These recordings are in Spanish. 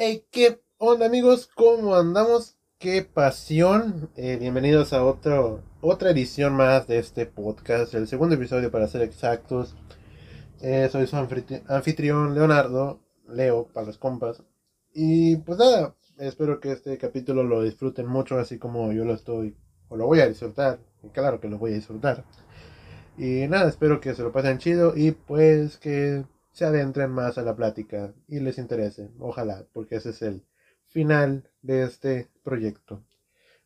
Hey, ¿qué onda amigos? ¿Cómo andamos? ¡Qué pasión! Eh, bienvenidos a otra edición más de este podcast, el segundo episodio para ser exactos. Eh, soy su anfitrión Leonardo, Leo para los compas. Y pues nada, espero que este capítulo lo disfruten mucho, así como yo lo estoy, o lo voy a disfrutar. Y claro que lo voy a disfrutar. Y nada, espero que se lo pasen chido y pues que se adentren más a la plática y les interese. Ojalá, porque ese es el final de este proyecto.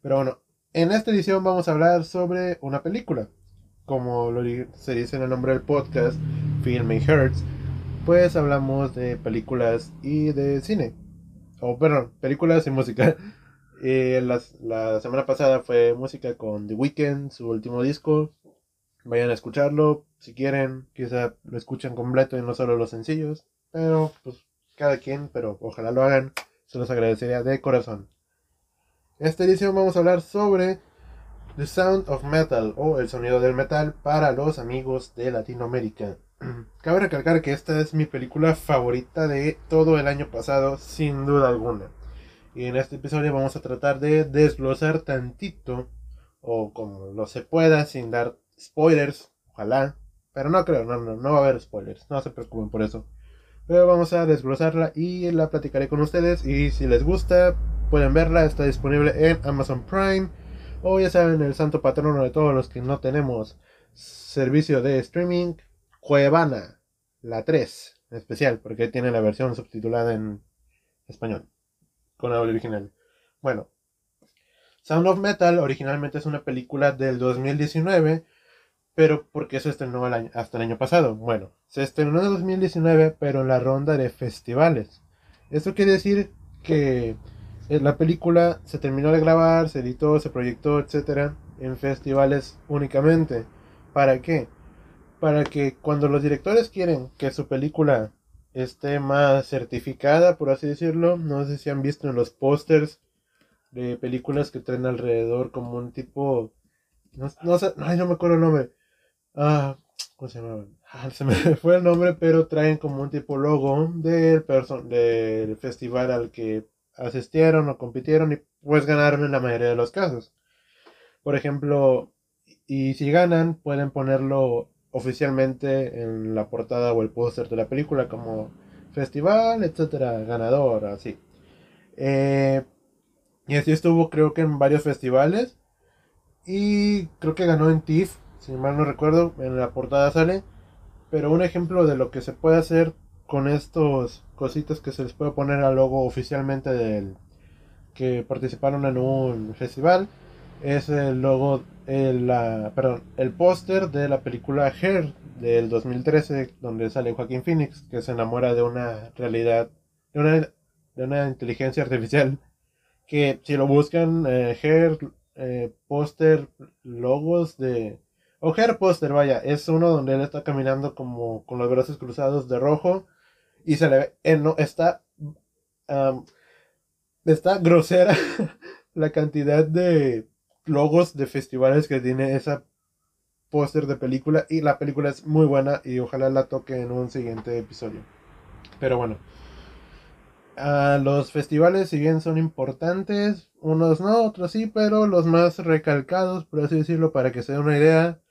Pero bueno, en esta edición vamos a hablar sobre una película. Como lo, se dice en el nombre del podcast, Film and Hurts, pues hablamos de películas y de cine. O, perdón, películas y música. Eh, la semana pasada fue música con The Weeknd, su último disco. Vayan a escucharlo si quieren. Quizá lo escuchen completo y no solo los sencillos. Pero, pues, cada quien, pero ojalá lo hagan. Se los agradecería de corazón. En esta edición vamos a hablar sobre The Sound of Metal o el sonido del metal para los amigos de Latinoamérica. Cabe recalcar que esta es mi película favorita de todo el año pasado, sin duda alguna. Y en este episodio vamos a tratar de desglosar tantito, o como lo se pueda, sin dar spoilers, ojalá. Pero no creo, no, no, no va a haber spoilers, no se preocupen por eso. Pero vamos a desglosarla y la platicaré con ustedes. Y si les gusta, pueden verla, está disponible en Amazon Prime. O ya saben, el santo patrono de todos los que no tenemos servicio de streaming, Cuevana, la 3, en especial, porque tiene la versión subtitulada en español, con audio original. Bueno, Sound of Metal originalmente es una película del 2019 pero porque se estrenó el año, hasta el año pasado. Bueno, se estrenó en 2019, pero en la ronda de festivales. Esto quiere decir que eh, la película se terminó de grabar, se editó, se proyectó, etcétera, en festivales únicamente. ¿Para qué? Para que cuando los directores quieren que su película esté más certificada, por así decirlo, no sé si han visto en los pósters de películas que traen alrededor como un tipo no, no sé, ay, no me acuerdo el nombre. Ah, ¿cómo se llama? Ah, se me fue el nombre, pero traen como un tipo logo del, del festival al que asistieron o compitieron y pues ganaron en la mayoría de los casos. Por ejemplo, y si ganan, pueden ponerlo oficialmente en la portada o el póster de la película como festival, etcétera, ganador, así. Eh, y así estuvo creo que en varios festivales. Y creo que ganó en TIFF si mal no recuerdo, en la portada sale. Pero un ejemplo de lo que se puede hacer con estos cositas que se les puede poner al logo oficialmente del que participaron en un festival es el logo, el, perdón, el póster de la película Hair del 2013 donde sale Joaquín Phoenix que se enamora de una realidad, de una, de una inteligencia artificial que si lo buscan, eh, Hair, eh, póster, logos de o Hair Poster, vaya, es uno donde él está caminando como con los brazos cruzados de rojo y se le ve, eh, no, está, está grosera la cantidad de logos de festivales que tiene esa póster de película y la película es muy buena y ojalá la toque en un siguiente episodio. Pero bueno, los festivales si bien son importantes, unos no, otros sí, pero los más recalcados, por así decirlo, para que se den una idea,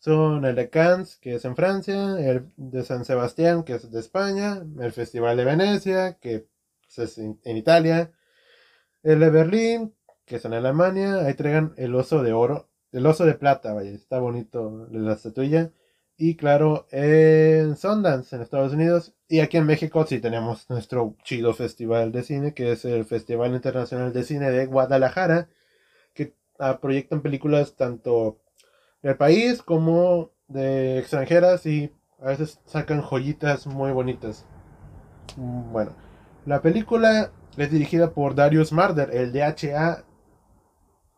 son el de Cannes, que es en Francia, el de San Sebastián, que es de España, el Festival de Venecia, que es en, Italia, el de Berlín, que es en Alemania, ahí traigan el oso de oro, el oso de plata, vaya, está bonito la estatuilla. Y claro, en Sundance, en Estados Unidos. Y aquí en México sí tenemos nuestro chido festival de cine, que es el Festival Internacional de Cine de Guadalajara, que ah, proyectan películas tanto del país como de extranjeras y a veces sacan joyitas muy bonitas. Mm, bueno, la película es dirigida por Darius Marder, el DHA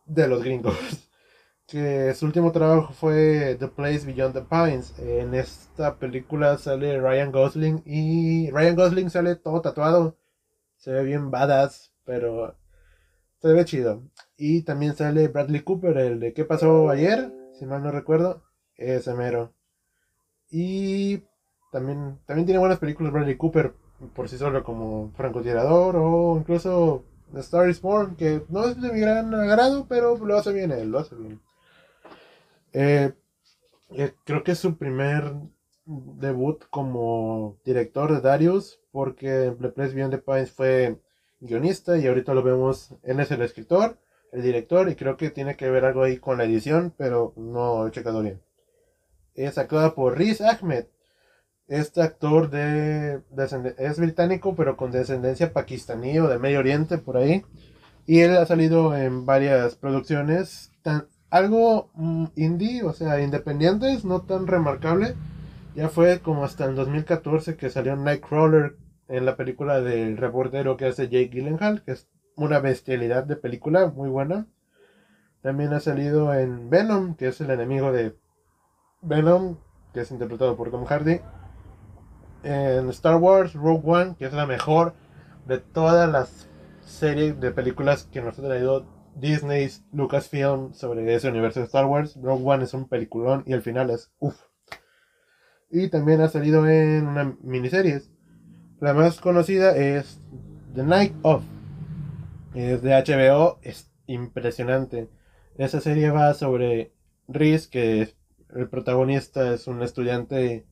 de los gringos. Que su último trabajo fue The Place Beyond the Pines. En esta película sale Ryan Gosling y Ryan Gosling sale todo tatuado. Se ve bien badass, pero se ve chido. Y también sale Bradley Cooper, el de ¿Qué pasó ayer? Si mal no recuerdo, ese mero. Y también, también tiene buenas películas Bradley Cooper. por sí solo como francotirador o incluso Star is Born, que no es de mi gran agrado, pero lo hace bien él, lo hace bien. Eh, eh, creo que es su primer debut como director de Darius, porque The Place Beyond the Pines fue guionista y ahorita lo vemos, él es el escritor, el director y creo que tiene que ver algo ahí con la edición, pero no he checado bien. Es actuada por Riz Ahmed. Este actor de, es británico pero con descendencia pakistaní o de Medio Oriente por ahí. Y él ha salido en varias producciones, tan, algo mm, indie, o sea, independientes, no tan remarcable. Ya fue como hasta el 2014 que salió Nightcrawler en la película del reportero que hace Jake Gyllenhaal, que es una bestialidad de película muy buena. También ha salido en Venom, que es el enemigo de Venom, que es interpretado por Tom Hardy. En Star Wars Rogue One, que es la mejor de todas las series de películas que nos ha traído Disney, Lucasfilm sobre ese universo de Star Wars. Rogue One es un peliculón y el final es uff. Y también ha salido en una miniserie. La más conocida es The Night of. Es de HBO, es impresionante. Esa serie va sobre Riz, que el protagonista es un estudiante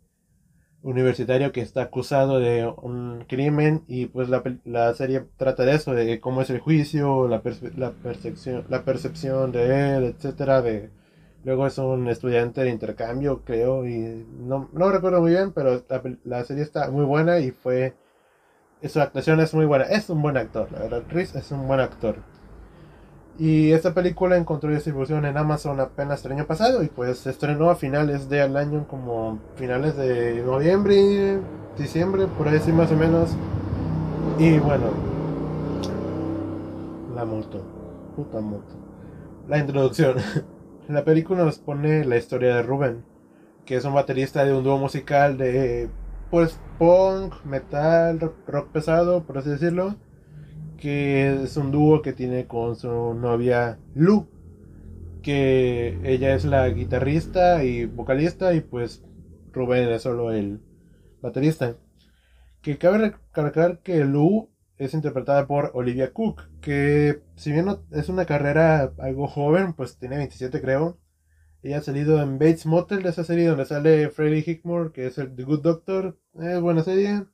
universitario que está acusado de un crimen y pues la, serie trata de eso, de cómo es el juicio, la, la, percepción, la percepción de él, etcétera, luego es un estudiante de intercambio, creo, y no, no recuerdo muy bien, pero la, serie está muy buena y fue su actuación es muy buena, es un buen actor, la verdad, Riz es un buen actor. Y esta película encontró distribución en Amazon apenas el año pasado y pues se estrenó a finales del año, como finales de noviembre, diciembre, por ahí sí más o menos. Y bueno, la moto, puta moto. La introducción. La película nos pone la historia de Ruben, que es un baterista de un dúo musical de pues punk, metal, rock pesado, por así decirlo que es un dúo que tiene con su novia Lu, que ella es la guitarrista y vocalista y pues Rubén es solo el baterista. Que cabe recalcar que Lu es interpretada por Olivia Cook, que si bien es una carrera algo joven, pues tiene 27 creo. Ella ha salido en Bates Motel de esa serie donde sale Freddie Hickmore, que es el The Good Doctor. Es buena serie.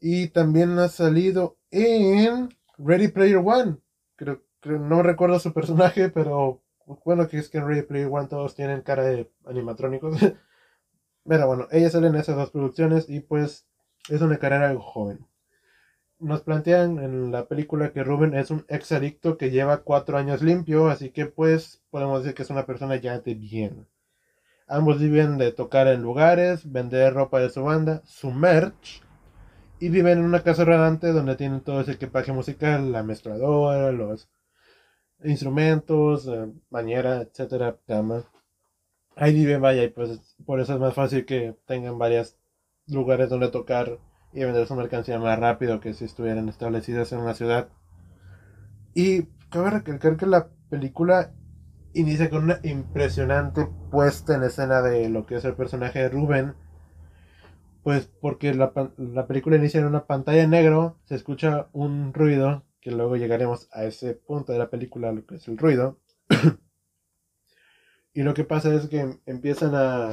Y también ha salido en Ready Player One. Creo, no recuerdo su personaje, pero bueno, que es que en Ready Player One todos tienen cara de animatrónicos. pero bueno, ella sale en esas dos producciones y pues es una carrera joven. Nos plantean en la película que Ruben es un ex adicto que lleva cuatro años limpio, así que pues podemos decir que es una persona ya de bien. Ambos viven de tocar en lugares, vender ropa de su banda, su merch, y viven en una casa rodante donde tienen todo ese equipaje musical, la mezcladora, los instrumentos, eh, bañera, etcétera, cama. Ahí viven, vaya, y pues por eso es más fácil que tengan varios lugares donde tocar y vender su mercancía más rápido que si estuvieran establecidas en una ciudad. Y cabe recalcar que la película inicia con una impresionante puesta en escena de lo que es el personaje de Ruben pues porque la, película inicia en una pantalla negro, se escucha un ruido, que luego llegaremos a ese punto de la película, lo que es el ruido. y lo que pasa es que empiezan a.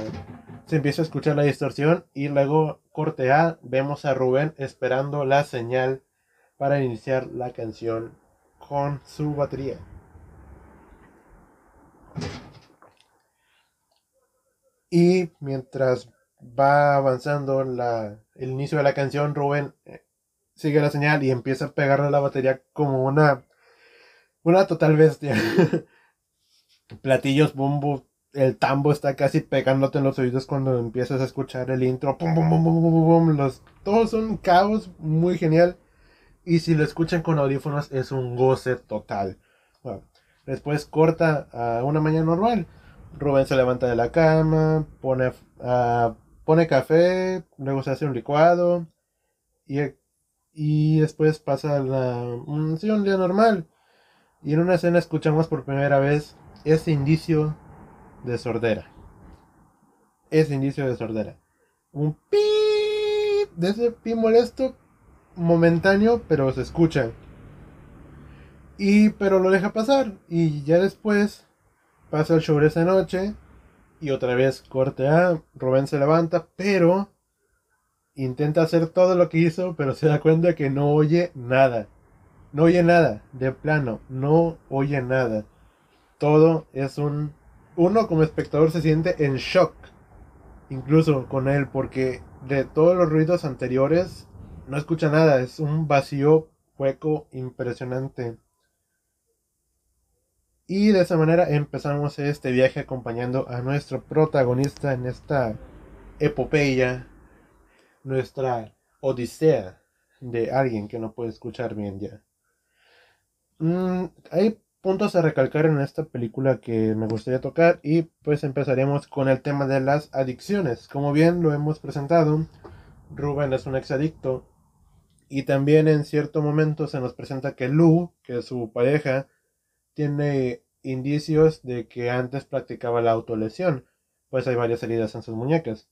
Se empieza a escuchar la distorsión y luego corte A, vemos a Rubén esperando la señal para iniciar la canción con su batería. Y mientras va avanzando la, el inicio de la canción, Rubén eh, sigue la señal y empieza a pegarle a la batería como una, una total bestia. Platillos, bombo, el tambo está casi pegándote en los oídos cuando empiezas a escuchar el intro. Pum, pum, pum, los, todos son caos, muy genial. Y si lo escuchan con audífonos es un goce total. después corta a una mañana normal. Rubén se levanta de la cama, pone a pone café, luego se hace un licuado y, y después pasa la, un, un día normal. Y en una escena escuchamos por primera vez ese indicio de sordera. Ese indicio de sordera. Un pip de ese pi molesto momentáneo, pero se escucha. Y pero lo deja pasar y ya después pasa el show de esa noche y otra vez corte A, Rubén se levanta, pero intenta hacer todo lo que hizo, pero se da cuenta que no oye nada. No oye nada, de plano, no oye nada. Todo es un... Uno como espectador se siente en shock, incluso con él, porque de todos los ruidos anteriores no escucha nada, es un vacío hueco impresionante. Y de esa manera empezamos este viaje acompañando a nuestro protagonista en esta epopeya, nuestra odisea de alguien que no puede escuchar bien ya. Mm, hay puntos a recalcar en esta película que me gustaría tocar y pues empezaremos con el tema de las adicciones. Como bien lo hemos presentado, Ruben es un exadicto y también en cierto momento se nos presenta que Lu, que es su pareja, tiene indicios de que antes practicaba la autolesión, pues hay varias heridas en sus muñecas.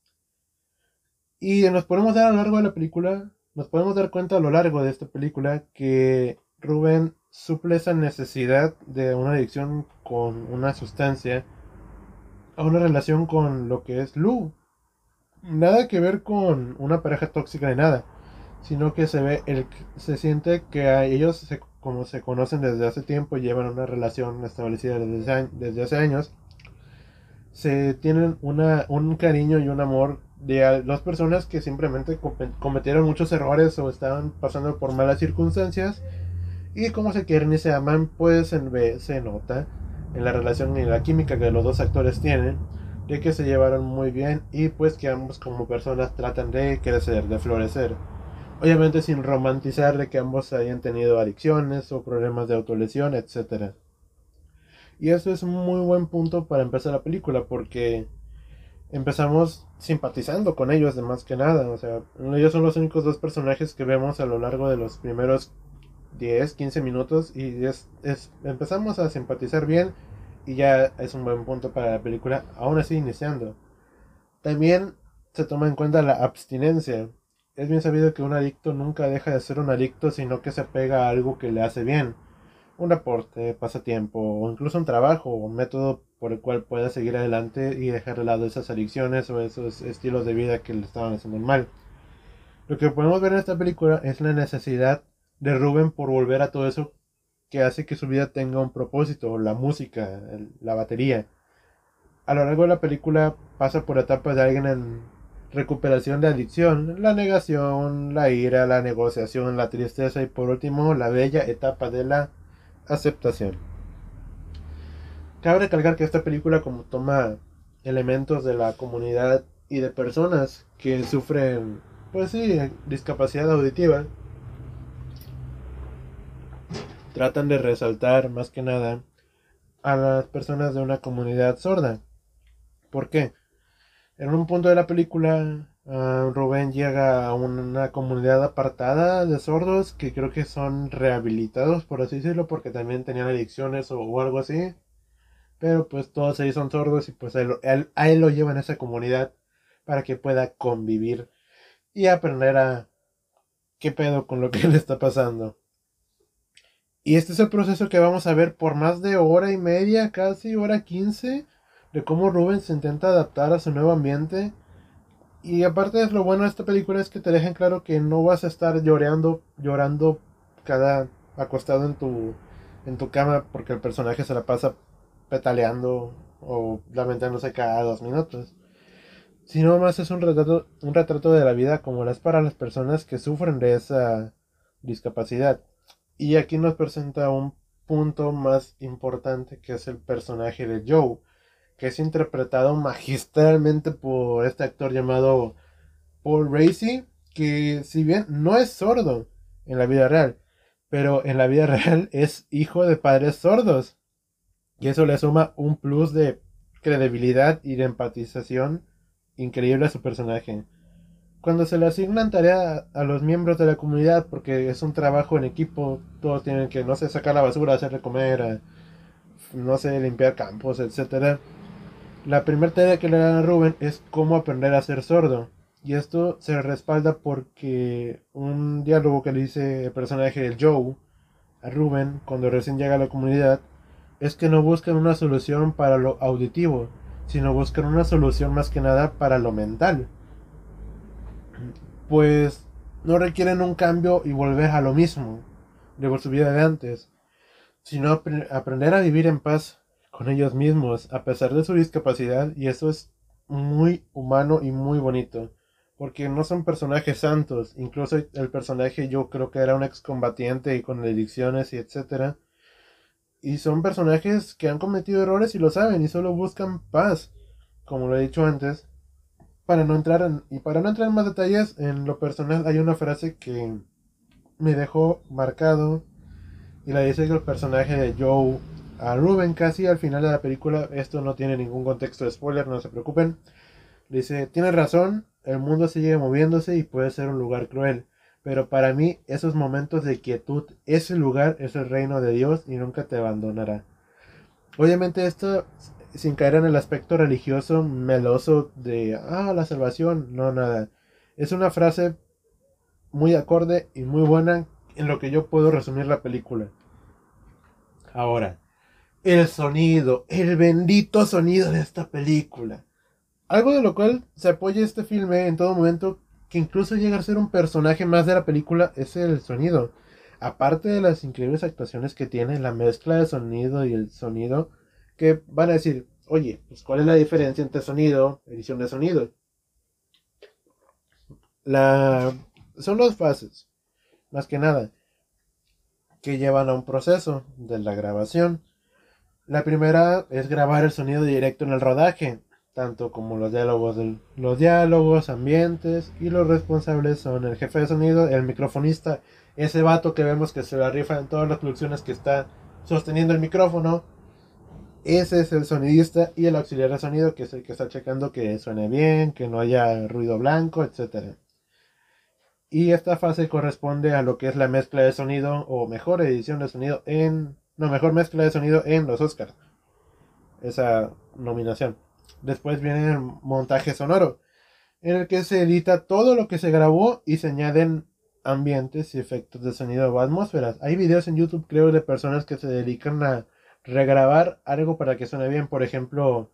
Y nos podemos dar a lo largo de la película, nos podemos dar cuenta a lo largo de esta película que Rubén suple esa necesidad de una adicción con una sustancia a una relación con lo que es Lu. Nada que ver con una pareja tóxica de nada, sino que se ve, se siente que ellos, se, como se conocen desde hace tiempo, llevan una relación establecida desde, hace años, se tienen una, un cariño y un amor de dos personas que simplemente cometieron muchos errores o estaban pasando por malas circunstancias y como se quieren y se aman, pues se, se nota en la relación y la química que los dos actores tienen, de que se llevaron muy bien y pues que ambos como personas tratan de crecer, de florecer. Obviamente sin romantizar de que ambos hayan tenido adicciones o problemas de autolesión, etc. Y eso es un muy buen punto para empezar la película porque empezamos simpatizando con ellos de más que nada. O sea, ellos son los únicos dos personajes que vemos a lo largo de los primeros 10, 15 minutos y es, empezamos a simpatizar bien y ya es un buen punto para la película, aún así iniciando. También se toma en cuenta la abstinencia. Es bien sabido que un adicto nunca deja de ser un adicto, sino que se pega a algo que le hace bien. Un aporte, pasatiempo, o incluso un trabajo, o un método por el cual pueda seguir adelante y dejar de lado esas adicciones o esos estilos de vida que le estaban haciendo mal. Lo que podemos ver en esta película es la necesidad de Rubén por volver a todo eso que hace que su vida tenga un propósito, la música, la batería. A lo largo de la película pasa por etapas de alguien en recuperación de adicción, la negación, la ira, la negociación, la tristeza y por último la bella etapa de la aceptación. Cabe recalcar que esta película como toma elementos de la comunidad y de personas que sufren, pues sí, discapacidad auditiva, tratan de resaltar más que nada a las personas de una comunidad sorda. ¿Por qué? En un punto de la película, uh, Rubén llega a una comunidad apartada de sordos que creo que son rehabilitados, por así decirlo, porque también tenían adicciones o, algo así. Pero pues todos ellos son sordos y pues a él, a él lo llevan a esa comunidad para que pueda convivir y aprender a qué pedo con lo que le está pasando. Y este es el proceso que vamos a ver por más de hora y media, casi hora quince, de cómo Rubén se intenta adaptar a su nuevo ambiente. Y aparte lo bueno de esta película es que te dejan claro que no vas a estar llorando, llorando cada acostado en tu, en tu cama porque el personaje se la pasa petaleando o lamentándose cada dos minutos. Sino más es un retrato, un retrato de la vida como es para las personas que sufren de esa discapacidad. Y aquí nos presenta un punto más importante que es el personaje de Joe, que es interpretado magistralmente por este actor llamado Paul Racy, que si bien no es sordo en la vida real, pero en la vida real es hijo de padres sordos. Y eso le suma un plus de credibilidad y de empatización increíble a su personaje cuando se le asignan tareas a los miembros de la comunidad, porque es un trabajo en equipo, todos tienen que, no sé, sacar la basura, hacerle comer, no sé, limpiar campos, etc. La primera tarea que le dan a Rubén es cómo aprender a ser sordo. Y esto se respalda porque un diálogo que le dice el personaje de Joe a Ruben cuando recién llega a la comunidad es que no buscan una solución para lo auditivo, sino buscan una solución más que nada para lo mental. Pues no requieren un cambio y volver a lo mismo de su vida de antes, sino aprender a vivir en paz con ellos mismos a pesar de su discapacidad y eso es muy humano y muy bonito porque no son personajes santos incluso el personaje yo creo que era un excombatiente y con adicciones y etcétera y son personajes que han cometido errores y lo saben y solo buscan paz como lo he dicho antes para no entrar en, y para no entrar en más detalles en lo personal hay una frase que me dejó marcado y la dice el personaje de Joe a Ruben casi al final de la película. Esto no tiene ningún contexto de spoiler, no se preocupen. Dice, tienes razón, el mundo sigue moviéndose y puede ser un lugar cruel. Pero para mí esos momentos de quietud, ese lugar es el reino de Dios y nunca te abandonará. Obviamente esto sin caer en el aspecto religioso meloso de, ah, la salvación, no nada. Es una frase muy acorde y muy buena en lo que yo puedo resumir la película. Ahora, el sonido, el bendito sonido de esta película. Algo de lo cual se apoya este filme en todo momento, que incluso llega a ser un personaje más de la película, es el sonido. Aparte de las increíbles actuaciones que tiene, la mezcla de sonido y el sonido, que van a decir, oye, pues ¿cuál es la diferencia entre sonido, edición de sonido? La... Son dos fases, más que nada, que llevan a un proceso de la grabación. La primera es grabar el sonido directo en el rodaje, tanto como los diálogos, los diálogos, ambientes y los responsables son el jefe de sonido, el microfonista, ese vato que vemos que se la rifa en todas las producciones que está sosteniendo el micrófono, ese es el sonidista y el auxiliar de sonido que es el que está checando que suene bien, que no haya ruido blanco, etc. Y esta fase corresponde a lo que es la mezcla de sonido o mejor edición de sonido en no, mejor mezcla de sonido en los Oscars. Esa nominación. Después viene el montaje sonoro, en el que se edita todo lo que se grabó y se añaden ambientes y efectos de sonido o atmósferas. Hay videos en YouTube, creo, de personas que se dedican a regrabar algo para que suene bien. Por ejemplo,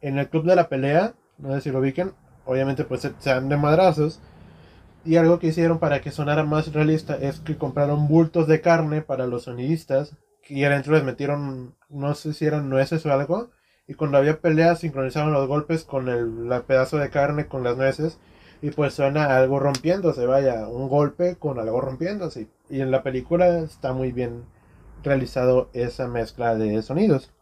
en el club de la pelea, no sé si lo ubiquen, obviamente pues se, dan de madrazos y algo que hicieron para que sonara más realista es que compraron bultos de carne para los sonidistas y adentro les metieron, no sé si eran nueces o algo, y cuando había peleas sincronizaron los golpes con el pedazo de carne con las nueces y pues suena algo rompiéndose, vaya, un golpe con algo rompiéndose. Y en la película está muy bien realizado esa mezcla de sonidos.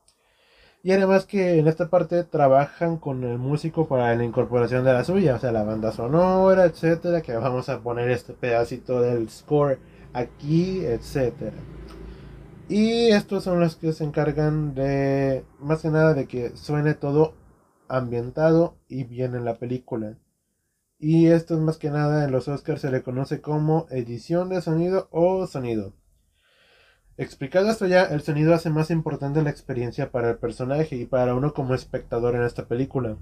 Y además que en esta parte trabajan con el músico para la incorporación de la suya, o sea, la banda sonora, etcétera, que vamos a poner este pedacito del score aquí, etcétera. Y estos son los que se encargan de, más que nada, de que suene todo ambientado y bien en la película. Y esto es más que nada en los Oscars se le conoce como edición de sonido o sonido. Explicado esto ya, el sonido hace más importante la experiencia para el personaje y para uno como espectador en esta película.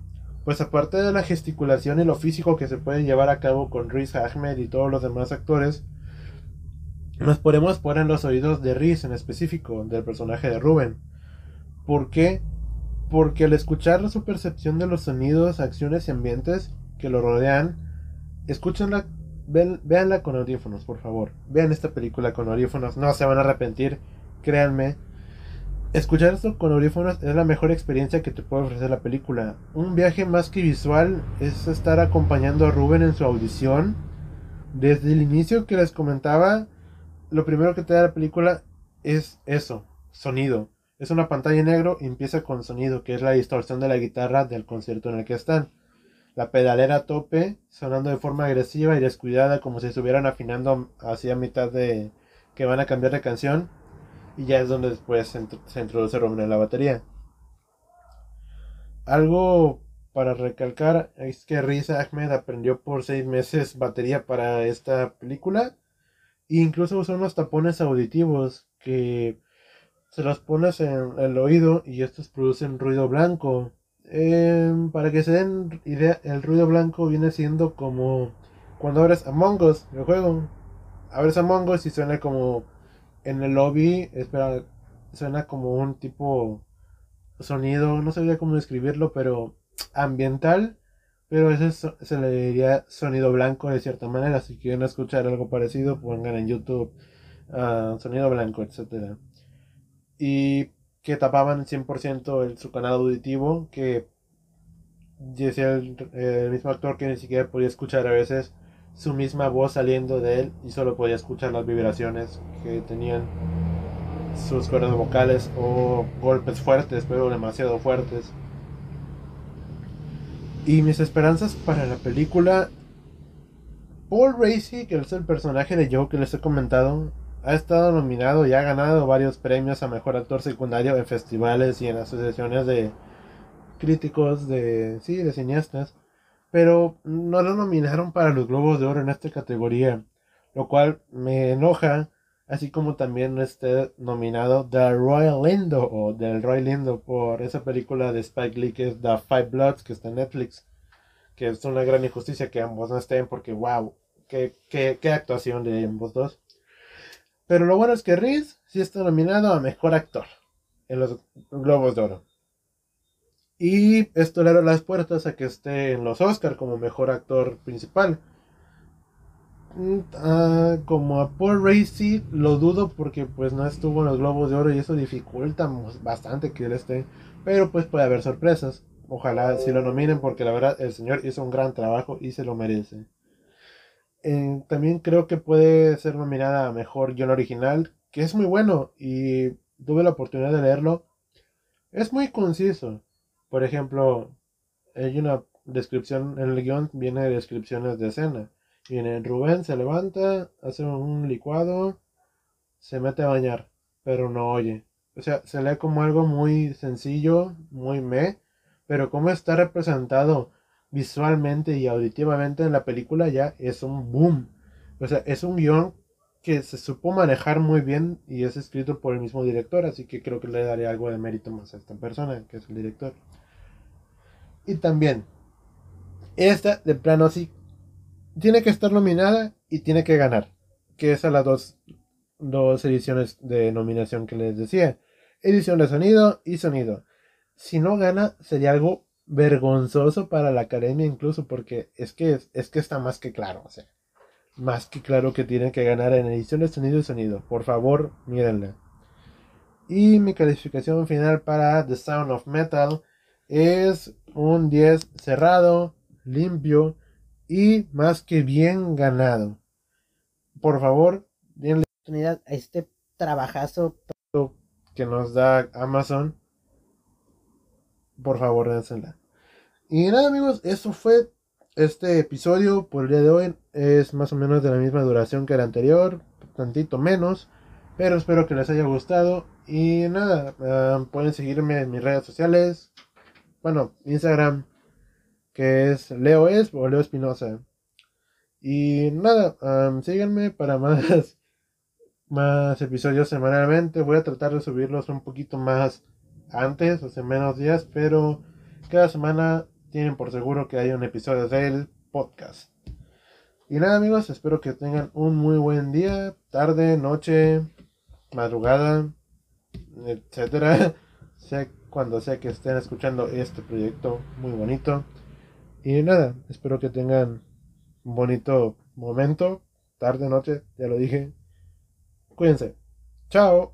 Pues aparte de la gesticulación y lo físico que se puede llevar a cabo con Riz Ahmed y todos los demás actores, nos podemos poner en los oídos de Riz en específico, del personaje de Ruben. ¿Por qué? Porque al escuchar su percepción de los sonidos, acciones y ambientes que lo rodean, escuchan la veanla con audífonos, por favor. Vean esta película con audífonos, no se van a arrepentir, créanme. Escuchar esto con audífonos es la mejor experiencia que te puede ofrecer la película. Un viaje más que visual es estar acompañando a Ruben en su audición. Desde el inicio que les comentaba, lo primero que te da la película es eso, sonido. Es una pantalla en negro y empieza con sonido, que es la distorsión de la guitarra del concierto en el que están la pedalera a tope, sonando de forma agresiva y descuidada, como si estuvieran afinando hacia mitad de que van a cambiar de canción. Y ya es donde después se, introduce Roman en la batería. Algo para recalcar es que Riz Ahmed aprendió por seis meses batería para esta película. E incluso usó unos tapones auditivos que se los pones en el oído y estos producen ruido blanco Em, para que se den idea, el ruido blanco viene siendo como cuando abres Among Us, el juego. Abres Among Us y suena como en el lobby, espera, suena como un tipo sonido, no sabía cómo describirlo, pero ambiental. Pero ese se le diría sonido blanco de cierta manera. Si quieren escuchar algo parecido, pongan en YouTube uh, sonido blanco, etc. Y que tapaban 100% el, su canal auditivo, que decía el, mismo actor que ni siquiera podía escuchar a veces su misma voz saliendo de él y solo podía escuchar las vibraciones que tenían sus cuerdas vocales o golpes fuertes, pero demasiado fuertes. Y mis esperanzas para la película. Paul Racy, que es el personaje de Joe que les he comentado, ha estado nominado y ha ganado varios premios a mejor actor secundario en festivales y en asociaciones de críticos de sí, de cineastas, pero no lo nominaron para los Globos de Oro en esta categoría, lo cual me enoja, así como también esté nominado The Royal Lindo o del Roy Lindo por esa película de Spike Lee que es The Five Bloods que está en Netflix, que es una gran injusticia que ambos no estén porque wow, qué, qué, qué actuación de ambos dos. Pero lo bueno es que Reese sí está nominado a Mejor Actor en los Globos de Oro. Y esto le abre las puertas a que esté en los Oscars como Mejor Actor Principal. Mm, ah, como a Paul Racy lo dudo porque pues no estuvo en los Globos de Oro y eso dificulta bastante que él esté. Pero pues puede haber sorpresas. Ojalá si lo nominen porque la verdad el señor hizo un gran trabajo y se lo merece. También creo que puede ser nominada Mejor Guión Original, que es muy bueno y tuve la oportunidad de leerlo. Es muy conciso. Por ejemplo, hay una descripción, en el guion viene descripciones de escena. Viene Rubén, se levanta, hace un licuado, se mete a bañar, pero no oye. O sea, se lee como algo muy sencillo, muy me, pero como está representado visualmente y auditivamente en la película ya es un boom. O sea, es un guion que se supo manejar muy bien y es escrito por el mismo director, así que creo que le daré algo de mérito más a esta persona, que es el director. Y también, esta de plano sí, tiene que estar nominada y tiene que ganar, que es a las dos, dos ediciones de nominación que les decía. Edición de sonido y sonido. Si no gana, sería algo vergonzoso para la academia incluso porque es que es que está más que claro, más que claro que tienen que ganar en edición de sonido y sonido. Por favor, mírenla. Y mi calificación final para The Sound of Metal es un 10 cerrado, limpio y más que bien ganado. Por favor, denle oportunidad a este trabajazo que nos da Amazon por favor, dénsela. Y nada, amigos, eso fue este episodio por el día de hoy. Es más o menos de la misma duración que el anterior, tantito menos. Pero espero que les haya gustado. Y nada, ah, pueden seguirme en mis redes sociales. Bueno, Instagram, que es Leo es o Leo Espinosa. Y nada, um, síganme para más, más episodios semanalmente. Voy a tratar de subirlos un poquito más antes, hace menos días, pero cada semana tienen por seguro que hay un episodio del podcast. Y nada amigos, espero que tengan un muy buen día, tarde, noche, madrugada, etcétera. Sea cuando sea que estén escuchando este proyecto muy bonito. Y nada, espero que tengan un bonito momento, tarde, noche, ya lo dije. Cuídense. Chao.